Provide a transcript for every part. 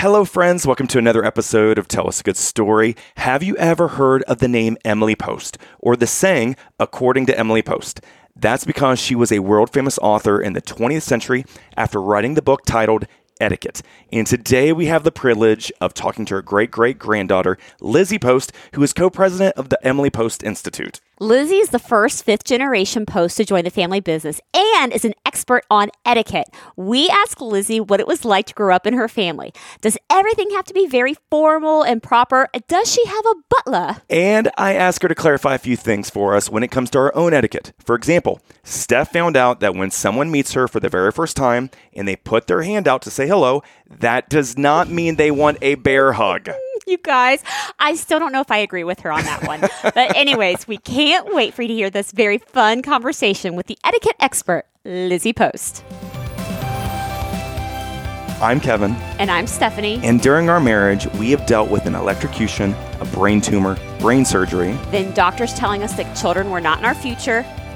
Hello, friends. Welcome to another episode of Tell Us a Good Story. Have you ever heard of the name Emily Post or the saying, according to Emily Post? That's because she was a world famous author in the 20th century after writing the book titled Etiquette. And today we have the privilege of talking to her great great granddaughter, Lizzie Post, who is co president of the Emily Post Institute. Lizzie is the first fifth generation post to join the family business and is an expert on etiquette. We asked Lizzie what it was like to grow up in her family. Does everything have to be very formal and proper? Does she have a butler? And I asked her to clarify a few things for us when it comes to our own etiquette. For example, Steph found out that when someone meets her for the very first time and they put their hand out to say hello, that does not mean they want a bear hug. You guys. I still don't know if I agree with her on that one. but, anyways, we can't wait for you to hear this very fun conversation with the etiquette expert, Lizzie Post. I'm Kevin. And I'm Stephanie. And during our marriage, we have dealt with an electrocution, a brain tumor, brain surgery. Then doctors telling us that children were not in our future,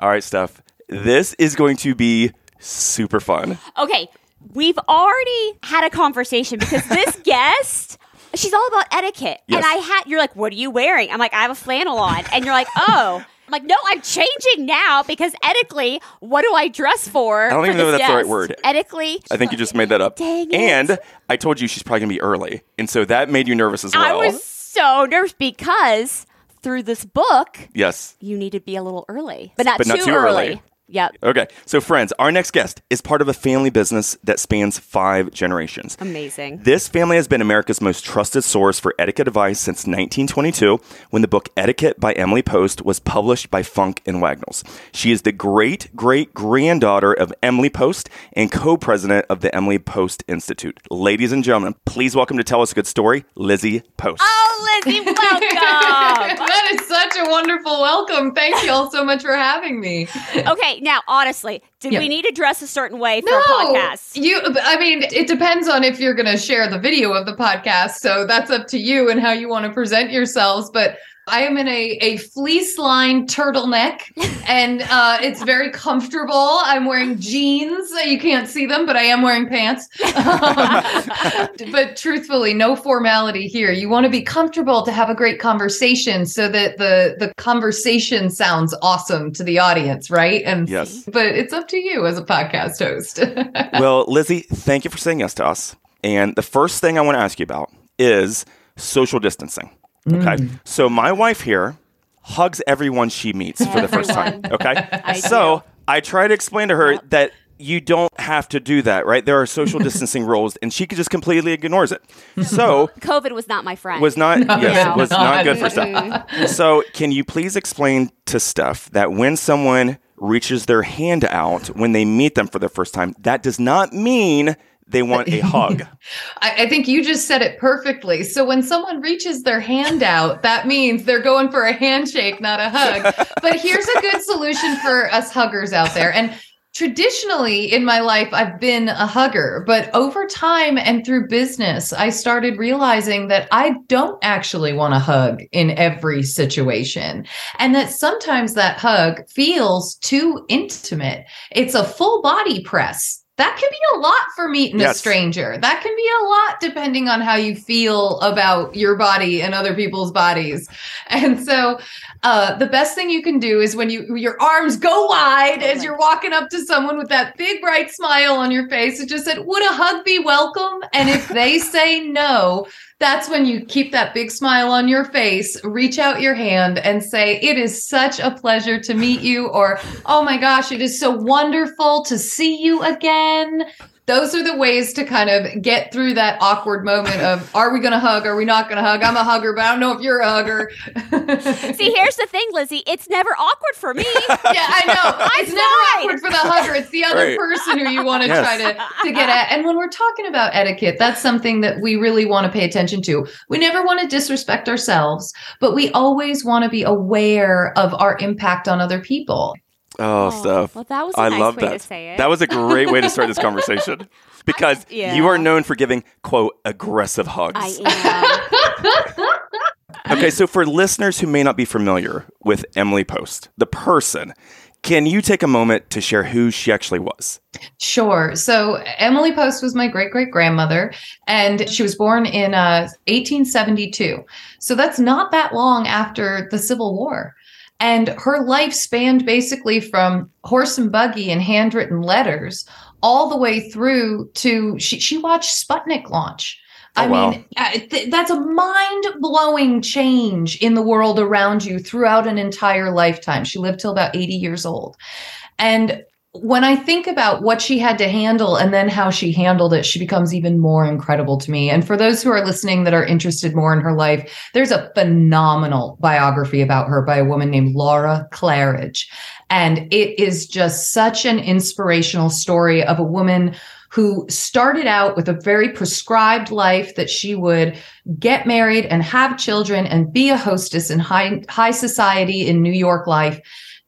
All right, Steph. This is going to be super fun. Okay, we've already had a conversation because this guest, she's all about etiquette. Yes. And I had, you're like, what are you wearing? I'm like, I have a flannel on. And you're like, oh. I'm like, no, I'm changing now because ethically, what do I dress for? I don't for even know if that's the right word. Ethically, I think you just made that up. Dang it. And I told you she's probably going to be early. And so that made you nervous as well. I was so nervous because through this book, yes. you need to be a little early, but not, But too, not too early. Yep. Okay. So, friends, our next guest is part of a family business that spans five generations. Amazing. This family has been America's most trusted source for etiquette advice since 1922 when the book Etiquette by Emily Post was published by Funk and Wagnalls. She is the great great granddaughter of Emily Post and co president of the Emily Post Institute. Ladies and gentlemen, please welcome to tell us a good story, Lizzie Post. Oh, Lizzie, welcome. that is such a wonderful welcome. Thank you all so much for having me. okay, now honestly, did Yeah. we need to dress a certain way for a podcast? you. I mean, it depends on if you're going to share the video of the podcast. So that's up to you and how you want to present yourselves. But I am in a, a fleece lined turtleneck and uh, it's very comfortable. I'm wearing jeans. You can't see them, but I am wearing pants. but truthfully, no formality here. You want to be comfortable to have a great conversation so that the, the conversation sounds awesome to the audience, right? And Yes. but it's up to you as a podcast host. well, Lizzie, thank you for saying yes to us. And the first thing I want to ask you about is social distancing. Okay. Mm. So my wife here hugs everyone she meets for the first time. Okay. I so I try to explain to her that you don't have to do that, right? There are social distancing rules, and she just completely ignores it. So COVID was not my friend. was not yes, No. was not good for Steph. So can you please explain to Steph that when someone reaches their hand out when they meet them for the first time, that does not mean they want a hug. I, I think you just said it perfectly. So when someone reaches their hand out, that means they're going for a handshake, not a hug. but here's a good solution for us huggers out there. And traditionally in my life, I've been a hugger, but over time and through business, I started realizing that I don't actually want to hug in every situation. And that sometimes that hug feels too intimate. It's a full body press. That can be a lot for meeting a stranger. That can be a lot depending on how you feel about your body and other people's bodies. And so uh, the best thing you can do is when you your arms go wide as you're walking up to someone with that big bright smile on your face, it just said, "Would a hug be welcome?" And if they say no, that's when you keep that big smile on your face, reach out your hand and say, It is such a pleasure to meet you, or Oh my gosh, it is so wonderful to see you again. Those are the ways to kind of get through that awkward moment of are we going to hug? Are we not going to hug? I'm a hugger, but I don't know if you're a hugger. See, here's the thing, Lizzie. It's never awkward for me. yeah, I know. It's never fine. awkward for the hugger. It's the other Right. person who you want to Yes. try to, to get at. And when we're talking about etiquette, that's something that we really want to pay attention to. We never want to disrespect ourselves, but we always want to be aware of our impact on other people. Oh, stuff! Well, that was a I nice love way that. to say it. That was a great way to start this conversation because Yeah. you are known for giving, quote, aggressive hugs. I am. Okay, so for listeners who may not be familiar with Emily Post, the person, can you take a moment to share who she actually was? Sure. So Emily Post was my great great grandmother, and she was born in uh, 1872. So that's not that long after the Civil War. And her life spanned basically from horse and buggy and handwritten letters all the way through to she, she watched Sputnik launch. Oh, I wow. mean, th- that's a mind blowing change in the world around you throughout an entire lifetime. She lived till about 80 years old. And when I think about what she had to handle and then how she handled it, she becomes even more incredible to me. And for those who are listening that are interested more in her life, there's a phenomenal biography about her by a woman named Laura Claridge. And it is just such an inspirational story of a woman who started out with a very prescribed life that she would get married and have children and be a hostess in high high society in New York life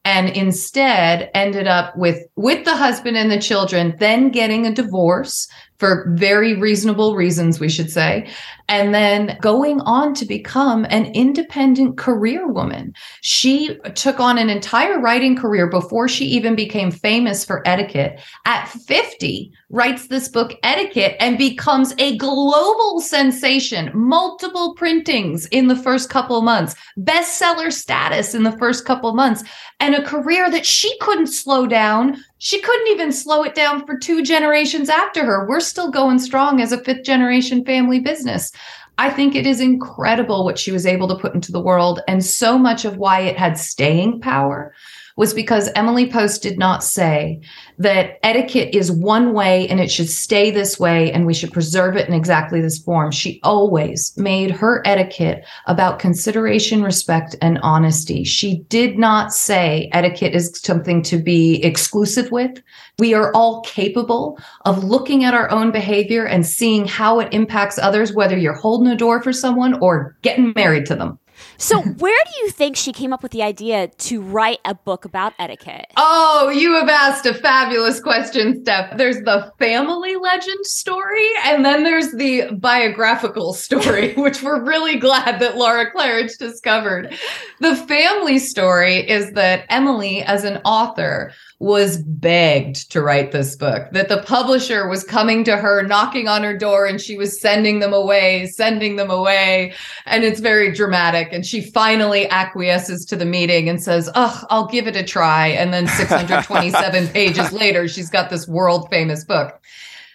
and instead ended up with with the husband and the children then getting a divorce for very reasonable reasons we should say. And then going on to become an independent career woman. She took on an entire writing career before she even became famous for etiquette. At 50 writes this book etiquette and becomes a global sensation. Multiple printings in the first couple months. Bestseller status in the first couple months. And a career that she couldn't slow down. She couldn't even slow it down for two generations after her. We're still going strong as a fifth generation family business. I think it is incredible what she was able to put into the world. And so much of why it had staying power was because Emily Post did not say that etiquette is one way and it should stay this way and we should preserve it in exactly this form. She always made her etiquette about consideration, respect, and honesty. She did not say etiquette is something to be exclusive with. We are all capable of looking at our own behavior and seeing how it impacts others, whether you're holding a door for someone or getting married to them. So, where do you think she came up with the idea to write a book about etiquette? Oh, you have asked a fabulous question, Steph. There's the family legend story, and then there's the biographical story, which we're really glad that Laura Claridge discovered. The family story is that Emily, as an author, was begged to write this book, that the publisher was coming to her, knocking on her door, and she was sending them away, sending them away. And it's very dramatic. And she finally acquiesces to the meeting and says, Oh, I'll give it a try. And then 627 pages later, she's got this world famous book.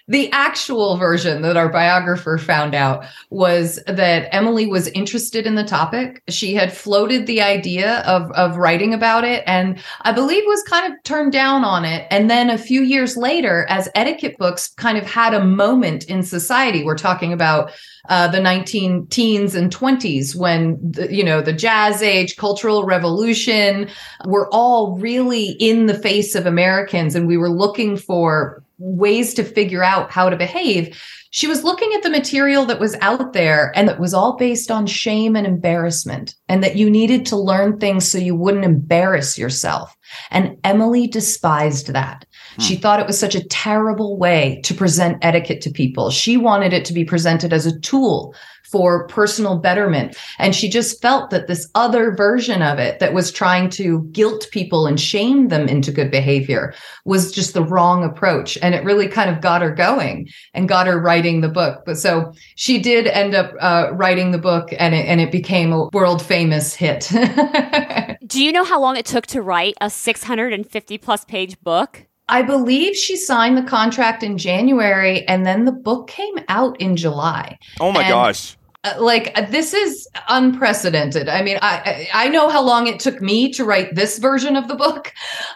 The actual version that our biographer found out was that Emily was interested in the topic. She had floated the idea of, of writing about it and I believe was kind of turned down on it. And then a few years later, as etiquette books kind of had a moment in society, we're talking about uh, the 19 teens and 20s when the, you know the jazz age cultural revolution were all really in the face of americans and we were looking for ways to figure out how to behave. She was looking at the material that was out there and that was all based on shame and embarrassment and that you needed to learn things so you wouldn't embarrass yourself. And emily despised that. Hmm. She thought it was such a terrible way to present etiquette to people. She wanted it to be presented as a tool for personal betterment. And she just felt that this other version of it that was trying to guilt people and shame them into good behavior was just the wrong approach. And it really kind of got her going and got her writing the book. But so she did end up uh, writing the book and it, and it became a world famous hit. Do you know how long it took to write a 650 plus page book? I believe she signed the contract in January and then the book came out in July. Oh my And- gosh. Uh, like uh, this is unprecedented. I mean, I I know how long it took me to write this version of the book.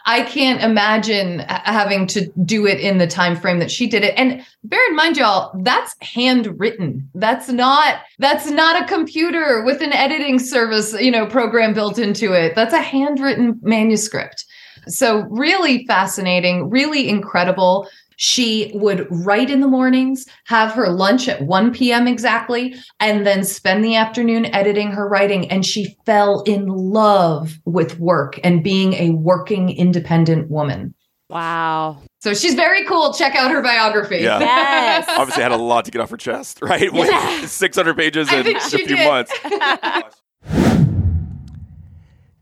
I can't imagine having to do it in the time frame that she did it. And bear in mind, y'all, that's handwritten. That's not that's not a computer with an editing service, you know, program built into it. That's a handwritten manuscript. So really fascinating, really incredible. She would write in the mornings, have her lunch at 1 p.m. exactly, and then spend the afternoon editing her writing. And she fell in love with work and being a working independent woman. Wow. So she's very cool. Check out her biography. Yeah. Yes. Obviously, had a lot to get off her chest, right? With Yeah. 600 pages in a few did. months. Oh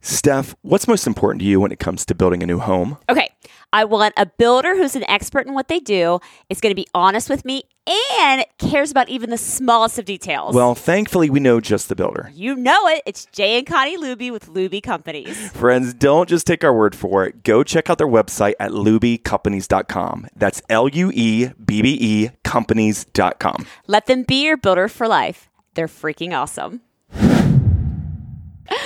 Steph, what's most important to you when it comes to building a new home? Okay. I want a builder who's an expert in what they do, is going to be honest with me, and cares about even the smallest of details. Well, thankfully, we know just the builder. you know it. It's Jay and Connie Luebbe with Luebbe Companies. Friends, don't just take our word for it. Go check out their website at luebbecompanies.com. That's L U E B B E companies.com. Let them be your builder for life. They're freaking awesome.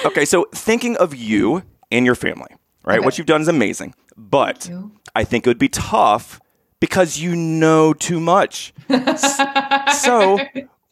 Okay, so thinking of you and your family, right? What you've done is amazing, but. I think it would be tough because you know too much. So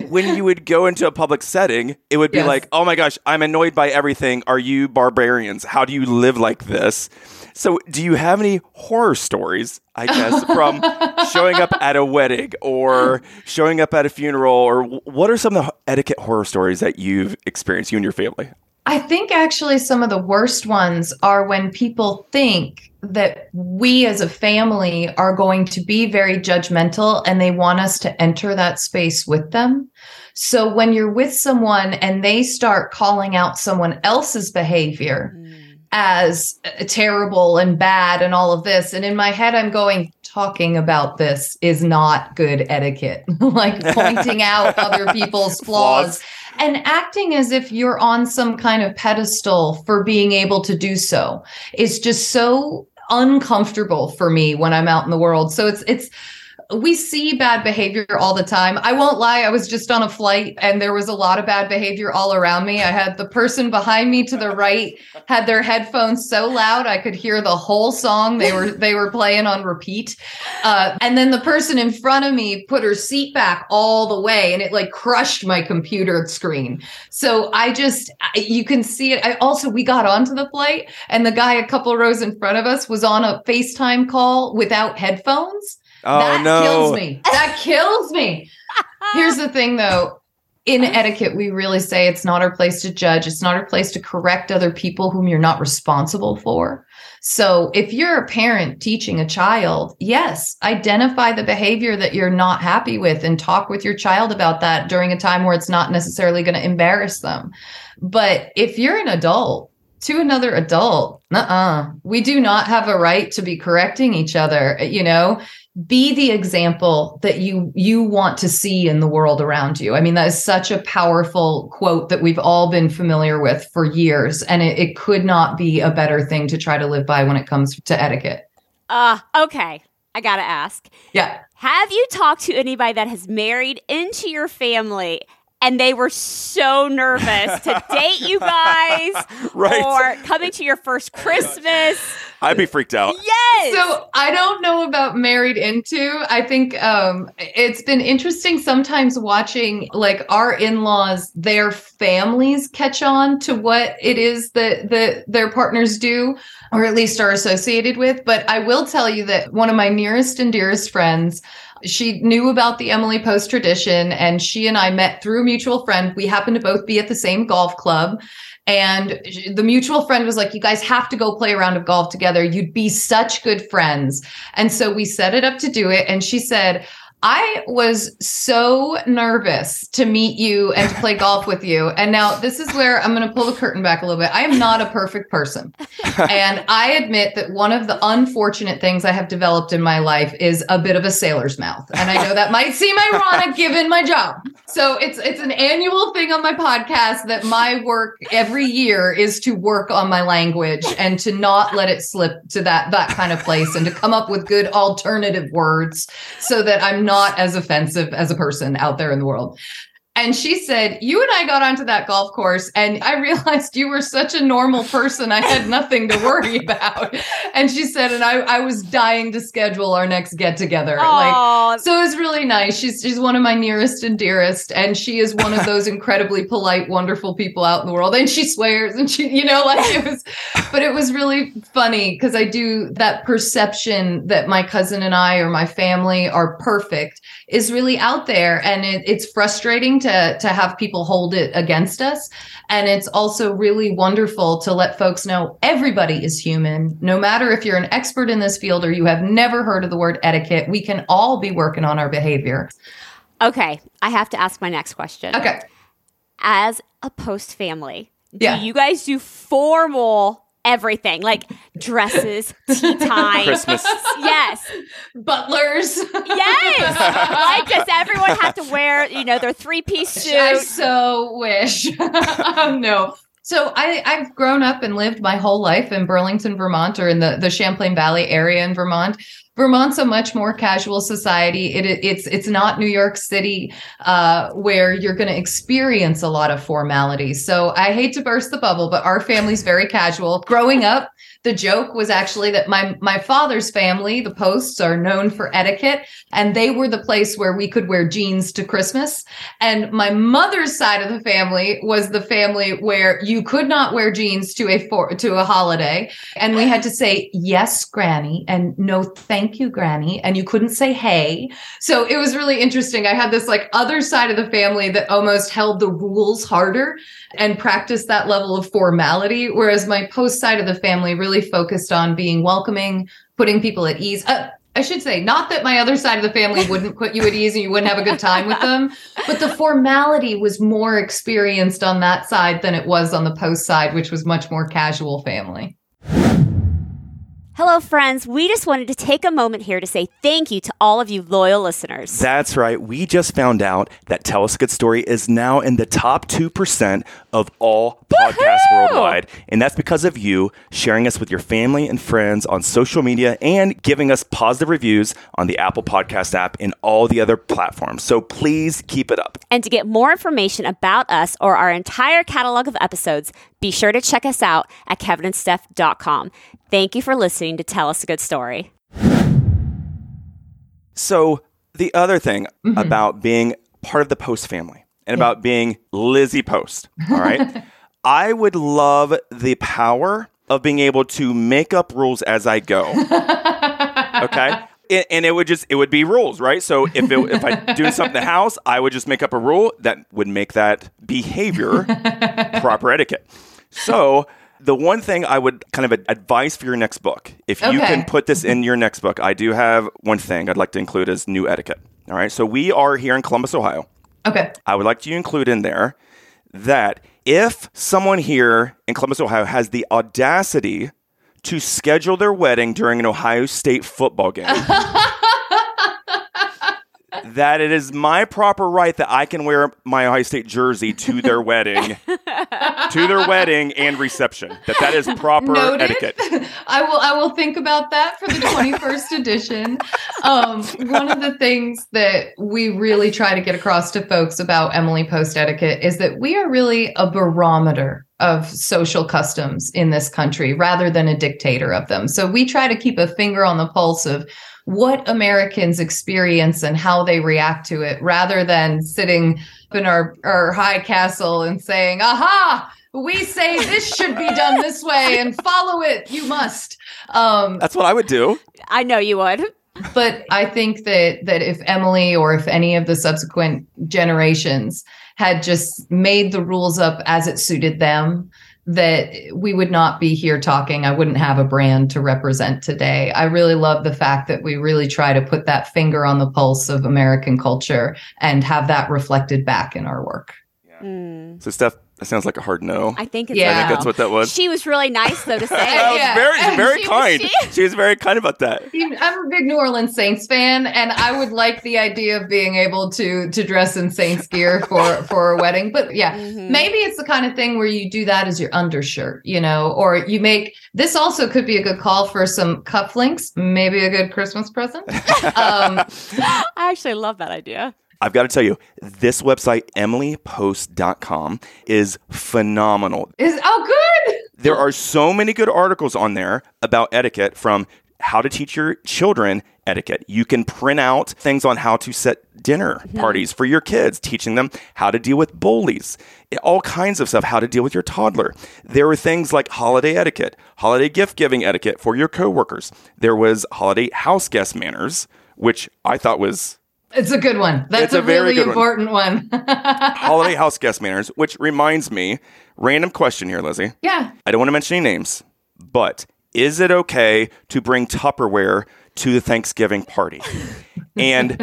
when you would go into a public setting, it would be Yes. like, oh my gosh, I'm annoyed by everything. Are you barbarians? How do you live like this? So, do you have any horror stories, I guess, from showing up at a wedding or showing up at a funeral? Or what are some of the etiquette horror stories that you've experienced, you and your family? I think actually some of the worst ones are when people think that we as a family are going to be very judgmental and they want us to enter that space with them. So when you're with someone and they start calling out someone else's behavior as uh, terrible and bad and all of this, and in my head, I'm going, talking about this is not good etiquette. like pointing out other people's Flaws. flaws and acting as if you're on some kind of pedestal for being able to do so is just so uncomfortable for me when I'm out in the world. So it's it's we see bad behavior all the time. I won't lie, I was just on a flight and there was a lot of bad behavior all around me. I had the person behind me to the right had their headphones so loud I could hear the whole song they were they were playing on repeat. Uh, and then the person in front of me put her seat back all the way and it like crushed my computer screen. So I just you can see it. I also we got onto the flight and the guy a couple rows in front of us was on a FaceTime call without headphones Oh, that no. kills me. That kills me. Here's the thing though. In uh-huh. etiquette, we really say it's not our place to judge. It's not our place to correct other people whom you're not responsible for. So if you're a parent teaching a child, yes, identify the behavior that you're not happy with and talk with your child about that during a time where it's not necessarily going to embarrass them. But if you're an adult, to another adult, uh-uh. We do not have a right to be correcting each other, you know? Be the example that you you want to see in the world around you i mean that is such a powerful quote that we've all been familiar with for years and it, it could not be a better thing to try to live by when it comes to etiquette Uh, okay. I got to ask. yeah Have you talked to anybody that has married into your family and they were so nervous to date you guys Right. or coming to your first Christmas? I'd be freaked out. Yes. So I don't know about married into. I think um, it's been interesting sometimes watching like our in-laws, their families catch on to what it is that that their partners do, or at least are associated with. But I will tell you that one of my nearest and dearest friends. She knew about the Emily Post tradition, and she and I met through a mutual friend. We happened to both be at the same golf club. And the mutual friend was like, You guys have to go play a round of golf together. You'd be such good friends. And so we set it up to do it. And she said, I was so nervous to meet you and to play golf with you. And now this is where I'm going to pull the curtain back a little bit. I am not a perfect person. and I admit that one of the unfortunate things I have developed in my life is a bit of a sailor's mouth. And I know that might seem ironic given my job. So it's it's an annual thing on my podcast that my work every year is to work on my language and to not let it slip to that that kind of place and to come up with good alternative words so that I'm not as offensive as a person out there in the world. And she said, You and I got onto that golf course, and I realized you were such a normal person. I had nothing to worry about. And she said, And I, I was dying to schedule our next get together. Like, so it was really nice. She's she's one of my nearest and dearest, and she is one of those incredibly polite, wonderful people out in the world. And she swears, and she, you know, like it was, but it was really funny because I do that perception that my cousin and I or my family are perfect is really out there, and it, it's frustrating to to have people hold it against us and it's also really wonderful to let folks know everybody is human no matter if you're an expert in this field or you have never heard of the word etiquette we can all be working on our behavior Okay, I have to ask my next question. okay As a post family, do Yeah. you guys do formal everything like dresses, tea time? Christmas. Yes. butlers Yes. like, does everyone have to wear, you know, their three piece suit? I so wish. um, no. So I, I've grown up and lived my whole life in Burlington, Vermont, or in the, the Champlain Valley area in Vermont. Vermont's a much more casual society. It, it- it's it's not New York City uh, where you're going to experience a lot of formality. So I hate to burst the bubble, but our family's very casual. Growing up, the joke was actually that my my father's family, the Posts, are known for etiquette, and they were the place where we could wear jeans to Christmas. And my mother's side of the family was the family where you could not wear jeans to a for, to a holiday, and we had to say yes, Granny, and no, thank you, Granny, and you couldn't say hey. So it was really interesting. I had this like other side of the family that almost held the rules harder and practiced that level of formality, whereas my post side of the family really focused on being welcoming, putting people at ease. Uh, I should say, not that my other side of the family wouldn't put you at ease and you wouldn't have a good time with them, but the formality was more experienced on that side than it was on the post side, which was much more casual family. Hello, friends. We just wanted to take a moment here to say thank you to all of you loyal listeners. That's right. We just found out that Tell Us a Good Story is now in the top 2% of all podcasts worldwide. And that's because of you sharing us with your family and friends on social media and giving us positive reviews on the Apple Podcast app and all the other platforms. So please keep it up. And to get more information about us or our entire catalog of episodes, be sure to check us out at kevinandsteph.com. Thank you for listening to Tell Us a Good Story. So, the other thing mm-hmm. about being part of the Post family and about being Lizzie Post, all right? I would love the power of being able to make up rules as I go. Okay? And, and it would just it would be rules, right? So if it, if I do something in the house, I would just make up a rule that would make that behavior proper etiquette. So the one thing I would kind of ad- advise for your next book, if you can put this in your next book, I do have one thing I'd like to include as new etiquette. All right. So we are here in Columbus, Ohio. Okay. I would like you to include in there that if someone here in Columbus, Ohio has the audacity to schedule their wedding during an Ohio State football game, that it is my proper right that I can wear my Ohio State jersey to their wedding, to their wedding and reception. That that is proper Noted. etiquette. I will I will think about that for the 21st edition. Um, one of the things that we really try to get across to folks about Emily Post etiquette is that we are really a barometer of social customs in this country rather than a dictator of them. So we try to keep a finger on the pulse of what Americans experience and how they react to it rather than sitting in our, our high castle and saying, aha, we say this should be done this way and follow it. You must. Um, That's what I would do. I know you would. but I think that that if Emily or if any of the subsequent generations had just made the rules up as it suited them, that we would not be here talking. I wouldn't have a brand to represent today. I really love the fact that we really try to put that finger on the pulse of American culture and have that reflected back in our work. Mm, So, Steph, that sounds like a hard no. I think it's Yeah. I think that's what that was. She was really nice though to say. That was very, very She was- kind. she- She was very kind about that. I'm a big New Orleans Saints fan, and I would like the idea of being able to to dress in Saints gear for for a wedding. But yeah, Mhm. maybe it's the kind of thing where you do that as your undershirt, you know, or you make this also could be a good call for some cufflinks, maybe a good Christmas present. Um, I actually love that idea. I've got to tell you, this website, emilypost.com, is phenomenal. Is oh good. There are so many good articles on there about etiquette from how to teach your children etiquette. You can print out things on how to set dinner mm-hmm. parties for your kids, teaching them how to deal with bullies, eh, all kinds of stuff, how to deal with your toddler. There were things like holiday etiquette, holiday gift giving etiquette for your coworkers. There was holiday house guest manners, which I thought was It's a good one. That's a a, very really good one. important one. holiday house guest manners, which reminds me, random question here, Lizzie. yeah. I don't want to mention any names, but is it okay to bring Tupperware to the Thanksgiving party? and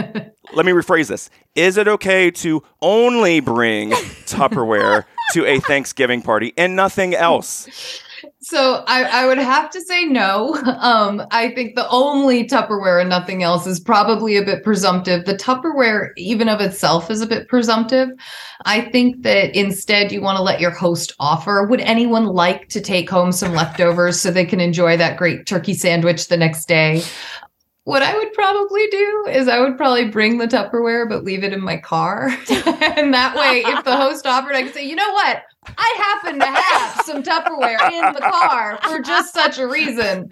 let me rephrase this. Is it okay to only bring Tupperware to a Thanksgiving party and nothing else? So I, I would have to say no. Um, I think the only Tupperware and nothing else is probably a bit presumptive. The Tupperware, even of itself, is a bit presumptive. I think that instead you want to let your host offer. Would anyone like to take home some leftovers so they can enjoy that great turkey sandwich the next day? What I would probably do is I would probably bring the Tupperware, but leave it in my car. and that way, if the host offered, I could say, you know what? I happen to have some Tupperware in the car for just such a reason.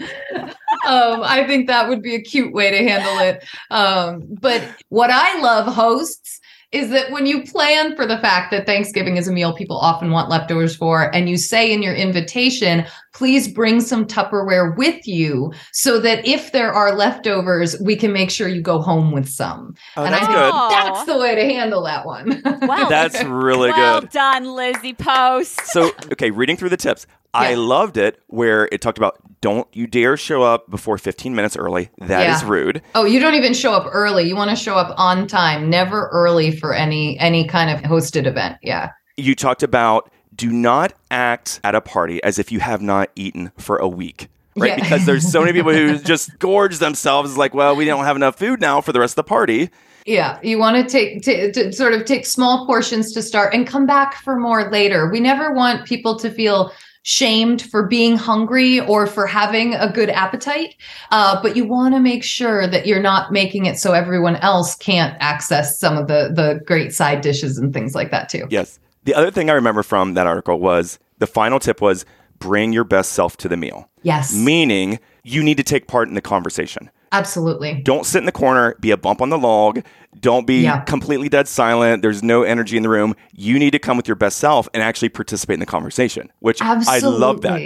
Um, I think that would be a cute way to handle it. Um, but what I love hosts is that when you plan for the fact that Thanksgiving is a meal people often want leftovers for, and you say in your invitation, please bring some Tupperware with you so that if there are leftovers, we can make sure you go home with some. Oh, and that's I think good. That's the way to handle that one. Wow. That's really well good. Well done, Lizzie Post. So, okay, reading through the tips, I loved it where it talked about don't you dare show up before 15 minutes early. That is Yeah. rude. Oh, you don't even show up early. You want to show up on time, never early for any any kind of hosted event. Yeah. You talked about do not act at a party as if you have not eaten for a week. Right? Yeah. Because there's so many people who just gorge themselves like, well, we don't have enough food now for the rest of the party. Yeah, you want to take to, to sort of take small portions to start and come back for more later. We never want people to feel shamed for being hungry or for having a good appetite, uh, but you want to make sure that you're not making it so everyone else can't access some of the the great side dishes and things like that too. Yes. The other thing I remember from that article was the final tip was bring your best self to the meal, Yes, meaning you need to take part in the conversation. Absolutely. Don't sit in the corner, be a bump on the log. Don't be Yeah. completely dead silent. There's no energy in the room. You need to come with your best self and actually participate in the conversation, which Absolutely. I love that.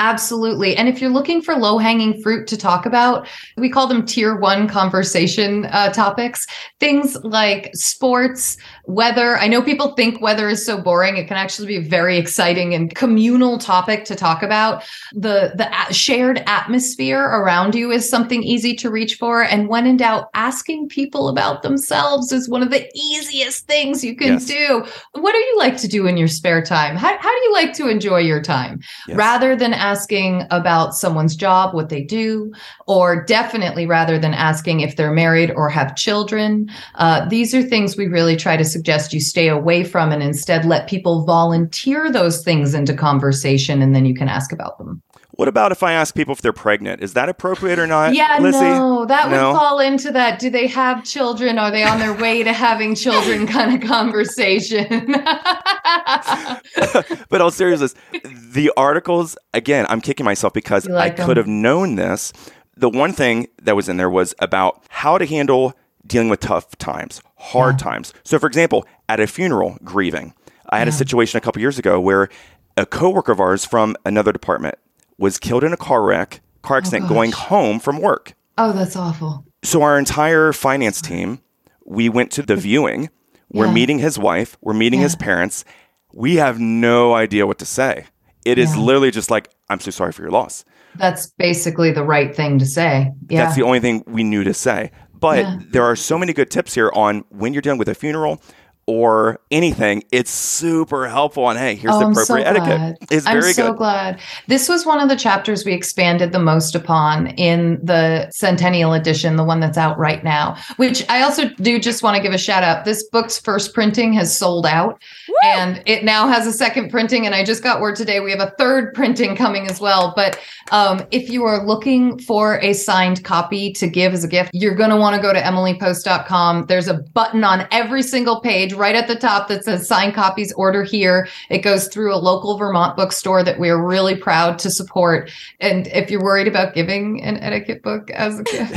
Absolutely. And if you're looking for low hanging fruit to talk about, we call them tier one conversation uh, topics. Things like sports, weather. I know people think weather is so boring. It can actually be a very exciting and communal topic to talk about. The, the a- shared atmosphere around you is something easy to reach for. And when in doubt, asking people about themselves is one of the easiest things you can Yes. do. What do you like to do in your spare time? How, how do you like to enjoy your time? Yes. rather than asking about someone's job, what they do, or definitely rather than asking if they're married or have children. Uh, these are things we really try to suggest you stay away from and instead let people volunteer those things into conversation and then you can ask about them. What about if I ask people if they're pregnant? Is that appropriate or not? yeah, Lizzie? no, that No? would fall into that. Do they have children? Are they on their way to having children kind of conversation? but all seriousness, the articles, again, I'm kicking myself because like I could have known this. The one thing that was in there was about how to handle dealing with tough times, hard times. So, for example, at a funeral, grieving, I had a situation a couple years ago where a coworker of ours from another department was killed in a car wreck, car oh, accident, going home from work. oh, that's awful. So our entire finance team, we went to the viewing. We're Yeah. meeting his wife. We're meeting his parents. We have no idea what to say. It is Yeah. literally just like, "I'm so sorry for your loss." That's basically the right thing to say. Yeah. That's the only thing we knew to say. But Yeah. there are so many good tips here on when you're dealing with a funeral or anything, it's super helpful. And hey, here's Oh, the I'm so appropriate etiquette. It's I'm very so good. glad. This was one of the chapters we expanded the most upon in the Centennial Edition, the one that's out right now, which I also do just want to give a shout out. This book's first printing has sold out and it now has a second printing. And I just got word today we have a third printing coming as well. But um, if you are looking for a signed copy to give as a gift, you're going to want to go to emilypost.com. There's a button on every single page right at the top that says sign copies, order here. It goes through a local Vermont bookstore that we're really proud to support. And if you're worried about giving an etiquette book as a gift,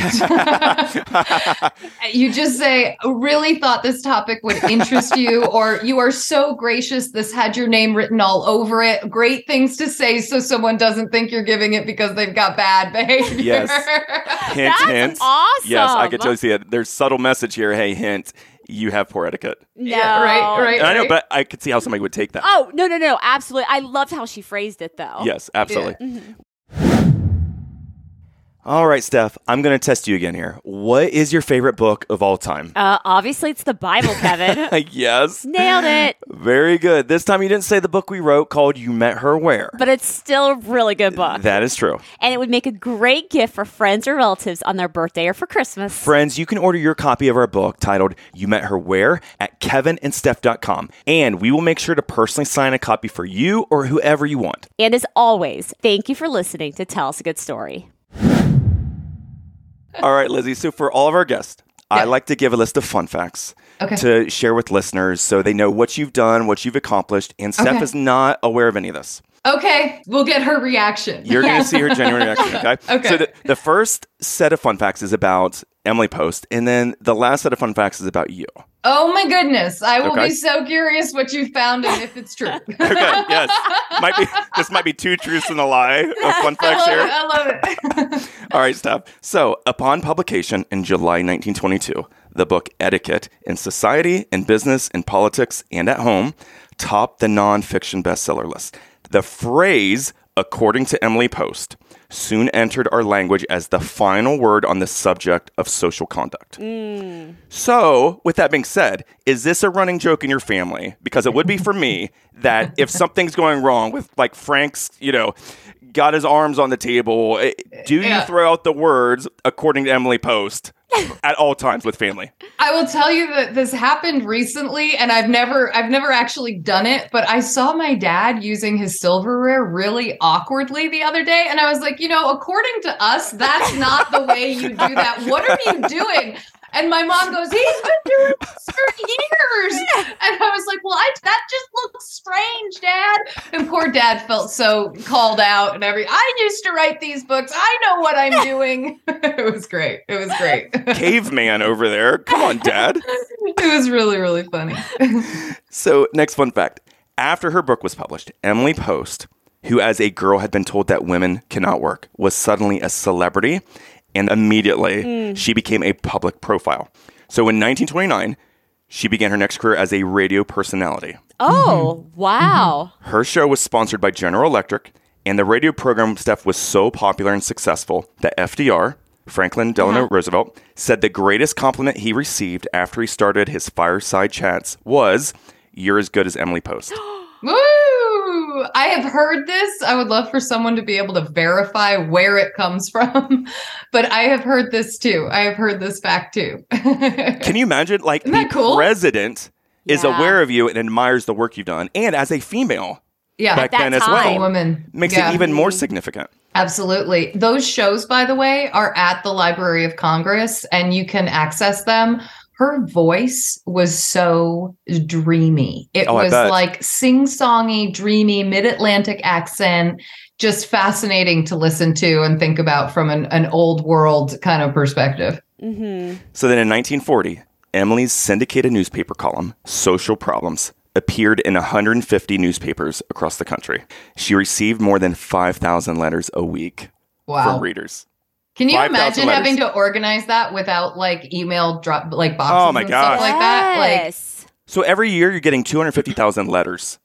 you just say, really thought this topic would interest you, or you are so gracious. This had your name written all over it. Great things to say so someone doesn't think you're giving it because they've got bad behavior. Yes. hint, That's hint. awesome. Yes, I could totally see it. There's subtle message here. Hey, hint, you have poor etiquette. No. Yeah, right, right. And I know, but I could see how somebody would take that. Oh, no, no, no. Absolutely. I loved how she phrased it, though. Yes, absolutely. Mm-hmm. All right, Steph, I'm going to test you again here. What is your favorite book of all time? Uh, obviously, it's the Bible, Kevin. yes. Nailed it. Very good. This time you didn't say the book we wrote called You Met Her Where. But it's still a really good book. That is true. and it would make a great gift for friends or relatives on their birthday or for Christmas. Friends, you can order your copy of our book titled You Met Her Where at kevinandsteph.com. And we will make sure to personally sign a copy for you or whoever you want. and as always, thank you for listening to Tell Us a Good Story. All right, Lizzie. So for all of our guests, I like to give a list of fun facts Okay. to share with listeners so they know what you've done, what you've accomplished. And Steph Okay. is not aware of any of this. Okay, we'll get her reaction. You're going to see her genuine reaction, okay? Okay. So the, the first set of fun facts is about Emily Post, and then the last set of fun facts is about you. Oh my goodness. I will Okay. be so curious what you found and if it's true. Okay, yes. Might be this might be two truths and a lie of fun facts love here. it. I love it. All right, Steph. So, upon publication in July 1922, the book Etiquette in Society, in Business, in Politics, and at Home topped the nonfiction bestseller list. The phrase, according to Emily Post, soon entered our language as the final word on the subject of social conduct. So, with that being said, is this a running joke in your family? Because it would be for me that if something's going wrong with like Frank's, you know, got his arms on the table, eh, do you Yeah. throw out the words according to Emily Post at all times with family? I will tell you that this happened recently and I've never I've never actually done it, but I saw my dad using his silverware really awkwardly the other day and I was like, you know, according to us, that's not the way you do that. What are you doing? And my mom goes, he's been doing this for years. And I was like, well, I, that just looks strange, Dad. And poor dad felt so called out and every, I used to write these books. I know what I'm doing. it was great. It was great. Caveman over there. Come on, Dad. it was really, really funny. So, next fun fact. After her book was published, Emily Post, who as a girl had been told that women cannot work, was suddenly a celebrity and immediately mm. she became a public profile. So in 1929, she began her next career as a radio personality. Oh, mm-hmm. Mm-hmm. wow. Her show was sponsored by General Electric, and the radio program stuff was so popular and successful that FDR, Franklin uh-huh. Delano Roosevelt, said the greatest compliment he received after he started his fireside chats was, You're as good as Emily Post. Woo! I have heard this. I would love for someone to be able to verify where it comes from. But I have heard this too. I have heard this fact too. Can you imagine? Like, Isn't the cool? president is Yeah. aware of you and admires the work you've done. And as a female, yeah, back that then as well, woman makes Yeah. it even more significant. Absolutely. Those shows, by the way, are at the Library of Congress and you can access them. Her voice was so dreamy. It Oh, was like sing songy, dreamy, mid Atlantic accent, just fascinating to listen to and think about from an, an old world kind of perspective. hmm So then in 1940, Emily's syndicated newspaper column, Social Problems, appeared in 150 newspapers across the country. She received more than 5,000 letters a week Wow. from readers. Can you 5,000 imagine having to organize that without like email drop like boxes Oh my and gosh. stuff like that? Like So every year you're getting 250,000 letters.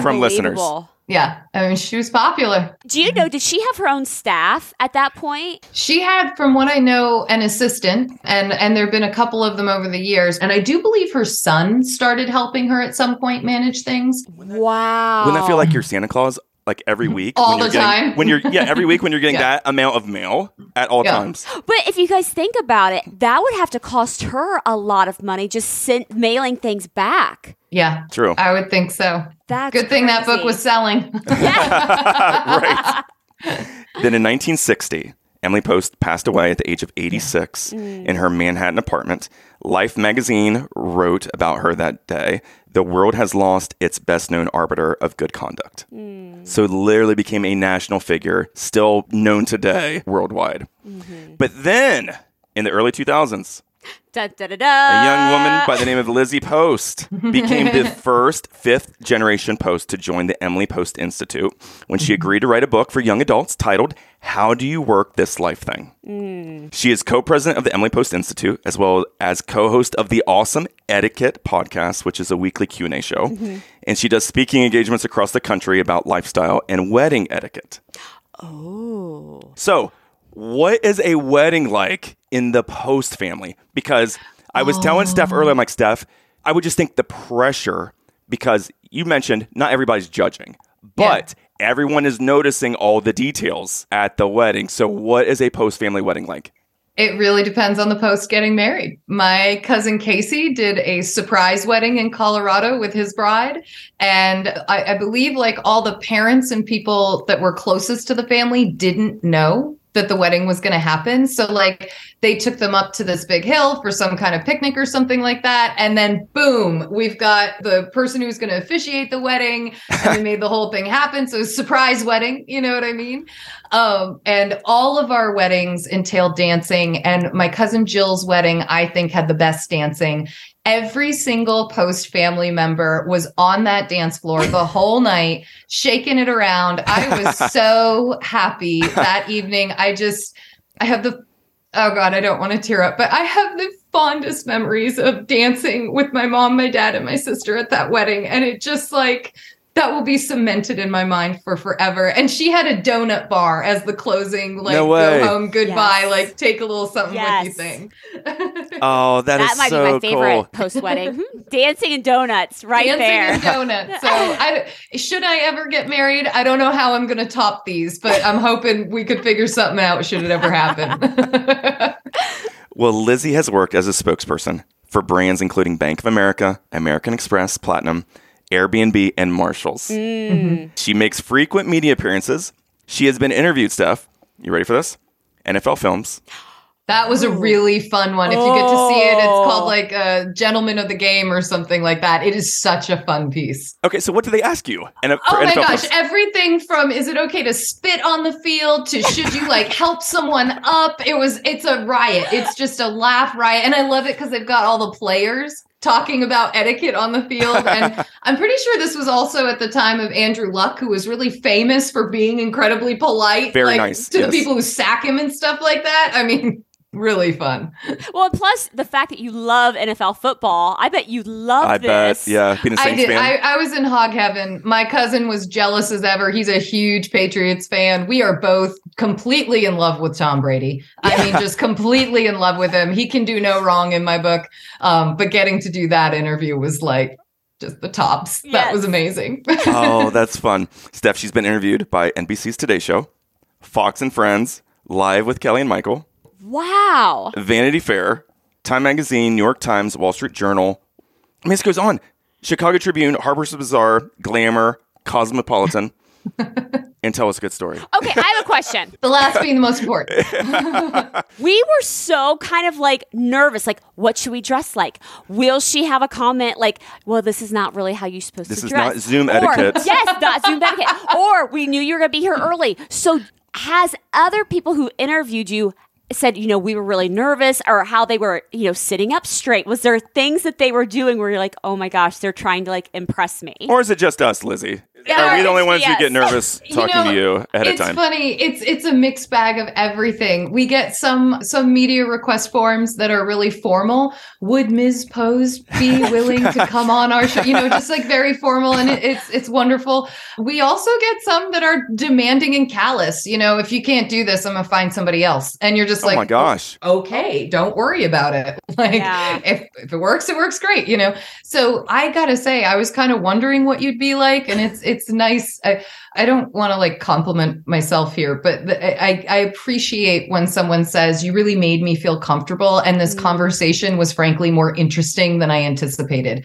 From listeners. Yeah. I mean, she was popular. Do you know, did she have her own staff at that point? She had, from what I know, an assistant, and and there have been a couple of them over the years. And I do believe her son started helping her at some point manage things. Wow. Wouldn't that feel like you're Santa Claus? Like every mm-hmm. week, All when you're the getting- time. When you're yeah, every week when you're getting Yeah. that amount of mail at all Yeah. times. But if you guys think about it, that would have to cost her a lot of money just sent, mailing things back. Yeah, True. I would think so. That's Good thing that book was selling. right. Then in 1960, Emily Post passed away at the age of 86 mm. in her Manhattan apartment. Life magazine wrote about her that day The world has lost its best known arbiter of good conduct. Hmm. So, literally became a national figure, still known today worldwide. Mm-hmm. But then, in the early 2000s, Da, da, da, da. a young woman by the name of Lizzie Post became the first fifth generation Post to join the Emily Post Institute when she agreed to write a book for young adults titled How Do You Work This Life Thing? She is co president of the Emily Post Institute as well as co host of the Awesome Etiquette podcast, which is a weekly Q&A show. And she does speaking engagements across the country about lifestyle and wedding etiquette. Oh. So, what is a wedding like in the Post family? Because I was telling Steph oh. earlier, I'm like, Steph, I would just think the pressure because you mentioned not everybody's judging, but everyone is noticing all the details at the wedding. So, what is a Post family wedding like? It really depends on the post getting married. My cousin Casey did a surprise wedding in Colorado with his bride. And I, I believe like all the parents and people that were closest to the family didn't know that the wedding was going to happen. So like they took them up to this big hill for some kind of picnic or something like that. And then boom, we've got the person who's going to officiate the wedding and we made the whole thing happen. So surprise wedding, you know what I mean? Um, and all of our weddings entailed dancing. And my cousin Jill's wedding, I think, had the best dancing. Every single post family member was on that dance floor the whole night, shaking it around. I was so happy that evening. I just, I have the, oh God, I don't want to tear up, but I have the fondest memories of dancing with my mom, my dad, and my sister at that wedding. And it just like, that will be cemented in my mind for forever. And she had a donut bar as the closing, like No way. go home, goodbye, Yes. like take a little something with you thing. Oh, That is that might so be my favorite cool. post wedding. Dancing and donuts right Dancing there. and donuts. So I should I ever get married? I don't know how I'm gonna top these, but I'm hoping we could figure something out should it ever happen. Well, Lizzie has worked as a spokesperson for brands including Bank of America, American Express, Platinum, Airbnb, and Marshalls. Mm. She makes frequent media appearances. She has been interviewed, Steph. You ready for this? NFL Films. that was a really fun one. If you get to see it, it's Oh. called like uh, a Gentleman of the Game or something like that. It is such a fun piece. Okay, so what do they ask you? And for Oh my NFL gosh, Films? everything from is it okay to spit on the field to should you like help someone up? It was it's a riot. It's just a laugh riot. And I love it because they've got all the players talking about etiquette on the field. And I'm pretty sure this was also at the time of Andrew Luck, who was really famous for being incredibly polite. Very like, nice, To yes. the people who sack him and stuff like that. I mean, really fun. Well, plus the fact that you love NFL football, I bet you love I this. bet, yeah, being a I Saints did. fan. I, I was in hog heaven. My cousin was jealous as ever. He's a huge Patriots fan. We are both completely in love with Tom Brady. I mean, just completely in love with him. He can do no wrong in my book. Um, but getting to do that interview was like just the tops. That was amazing. oh, that's fun. Steph, she's been interviewed by NBC's Today Show, Fox and Friends, Live with Kelly and Michael, Wow. Vanity Fair, Time Magazine, New York Times, Wall Street Journal. I mean, this goes on. Chicago Tribune, Harper's Bazaar, Glamour, Cosmopolitan, and tell us a good story. Okay, I have a question. the last being the most important. We were so kind of like nervous. Like, what should we dress like? Will she have a comment like, "Well, this is not really how you're supposed This to dress? This is not Zoom Or- etiquette. Yes, not Zoom etiquette. Or we knew you were going to be here early. So, has other people who interviewed you said, you know, we were really nervous, or how they were, you know, sitting up straight? Was there things that they were doing where you're like, "Oh my gosh, they're trying to like impress me"? Or is it just us, Lizzie? Are we the only ones Yes. who get nervous You talking know, to you ahead of time? it's funny. It's it's a mixed bag of everything. We get some some media request forms that are really formal. Would Ms. Post be willing to come on our show? You know, just like very formal, and it, it's it's wonderful. We also get some that are demanding and callous. You know, if you can't do this, I'm gonna find somebody else. And you're just Oh like, my gosh. okay, don't worry about it. Like Yeah. if, if it works, it works great, you know. So I gotta say, I was kind of wondering what you'd be like, and it's it's nice. I I don't want to like compliment myself here, but the, I I appreciate when someone says you really made me feel comfortable, and this Mm. conversation was frankly more interesting than I anticipated.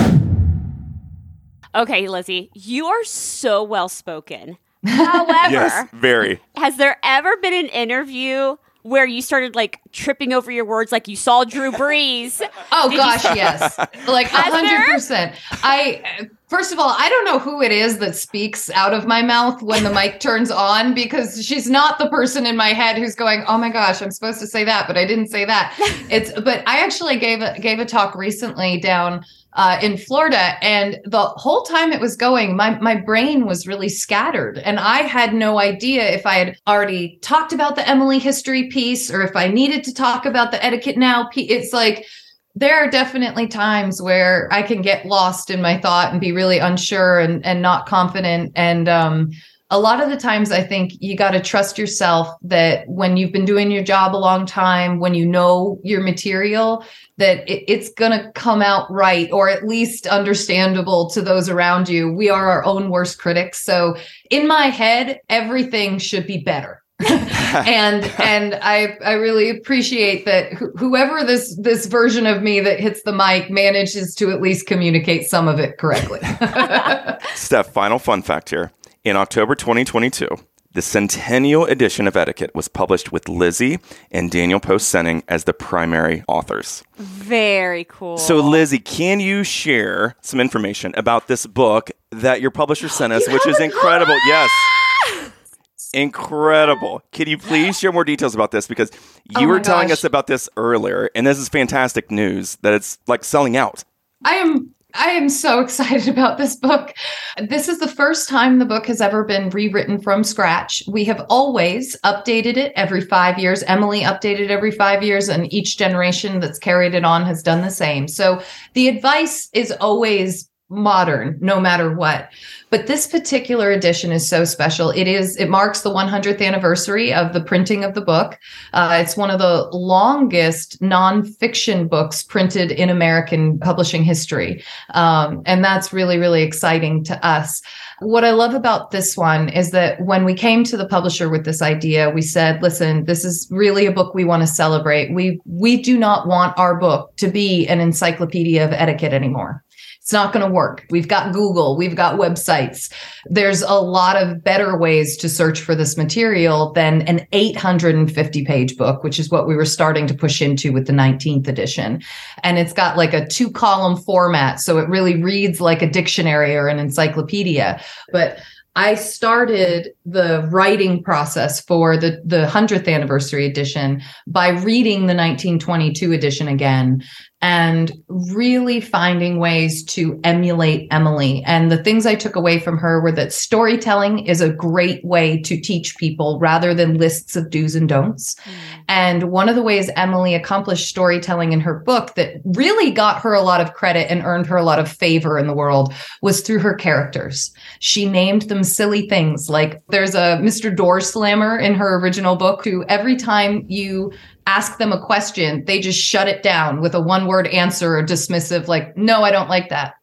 Okay, Lizzie, you are so well spoken. However, Yes, very. has there ever been an interview where you started like tripping over your words like you saw Drew Brees? Oh Did you- gosh, yes. Like a hundred percent. I first of all, I don't know who it is that speaks out of my mouth when the mic turns on because she's not the person in my head who's going, "Oh my gosh, I'm supposed to say that, but I didn't say that." It's but I actually gave a gave a talk recently down uh, in Florida, and the whole time it was going, my my brain was really scattered, and I had no idea if I had already talked about the Emily history piece or if I needed to talk about the etiquette now. It's like there are definitely times where I can get lost in my thought and be really unsure and and not confident and um a lot of the times I think you got to trust yourself that when you've been doing your job a long time, when you know your material, that it, it's going to come out right or at least understandable to those around you. We are our own worst critics. So in my head, everything should be better. and and I I really appreciate that wh- whoever this this version of me that hits the mic manages to at least communicate some of it correctly. Steph, final fun fact here. In October 2022, the centennial edition of Etiquette was published with Lizzie and Daniel Post Senning as the primary authors. Very cool. So, Lizzie, can you share some information about this book that your publisher sent us, which is incredible? Yes. Incredible. Can you please share more details about this? Because you Oh were telling gosh. us about this earlier, and this is fantastic news that it's like selling out. I am I am so excited about this book. This is the first time the book has ever been rewritten from scratch. We have always updated it every 5 years. Emily updated every 5 years and each generation that's carried it on has done the same. So the advice is always modern no matter what. But this particular edition is so special. It is it marks the 100th anniversary of the printing of the book. Uh, it's one of the longest nonfiction books printed in American publishing history. Um, and that's really, really exciting to us. What I love about this one is that when we came to the publisher with this idea, we said, listen, this is really a book we want to celebrate. We we do not want our book to be an encyclopedia of etiquette anymore. It's not going to work. We've got Google, we've got websites. There's a lot of better ways to search for this material than an 850 page book, which is what we were starting to push into with the 19th edition. And it's got like a two column format. So it really reads like a dictionary or an encyclopedia. But I started the writing process for the, the 100th anniversary edition by reading the 1922 edition again and really finding ways to emulate Emily. And the things I took away from her were that storytelling is a great way to teach people rather than lists of do's and don'ts. Mm. And one of the ways Emily accomplished storytelling in her book that really got her a lot of credit and earned her a lot of favor in the world was through her characters. She named them silly things like there's a Mr. Door Slammer in her original book who every time you ask them a question, they just shut it down with a one word answer or dismissive, like, no, I don't like that.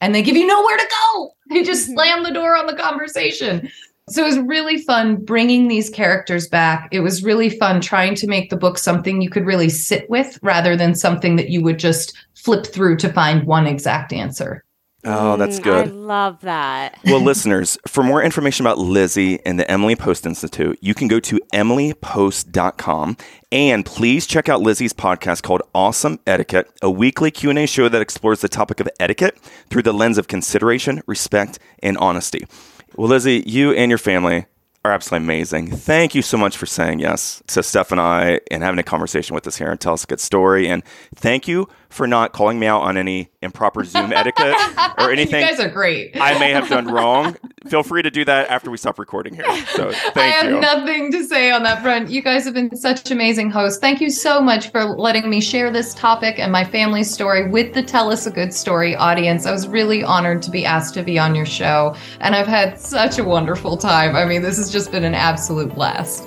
And they give you nowhere to go. They just Mhm. slam the door on the conversation. So it was really fun bringing these characters back. It was really fun trying to make the book something you could really sit with rather than something that you would just flip through to find one exact answer. Oh, that's Mm, good. I love that. Well, listeners, for more information about Lizzie and the Emily Post Institute, you can go to emilypost.com and please check out Lizzie's podcast called Awesome Etiquette, a weekly Q&A show that explores the topic of etiquette through the lens of consideration, respect, and honesty. Well, Lizzie, you and your family are absolutely amazing. Thank you so much for saying yes to Steph and I and having a conversation with us here and tell us a good story. And thank you for not calling me out on any improper Zoom etiquette or anything. You guys are great. I may have done wrong. Feel free to do that after we stop recording here. So I have you. nothing to say on that front. You guys have been such amazing hosts. Thank you so much for letting me share this topic and my family's story with the Tell Us a Good Story audience. I was really honored to be asked to be on your show, and I've had such a wonderful time. I mean, this has just been an absolute blast.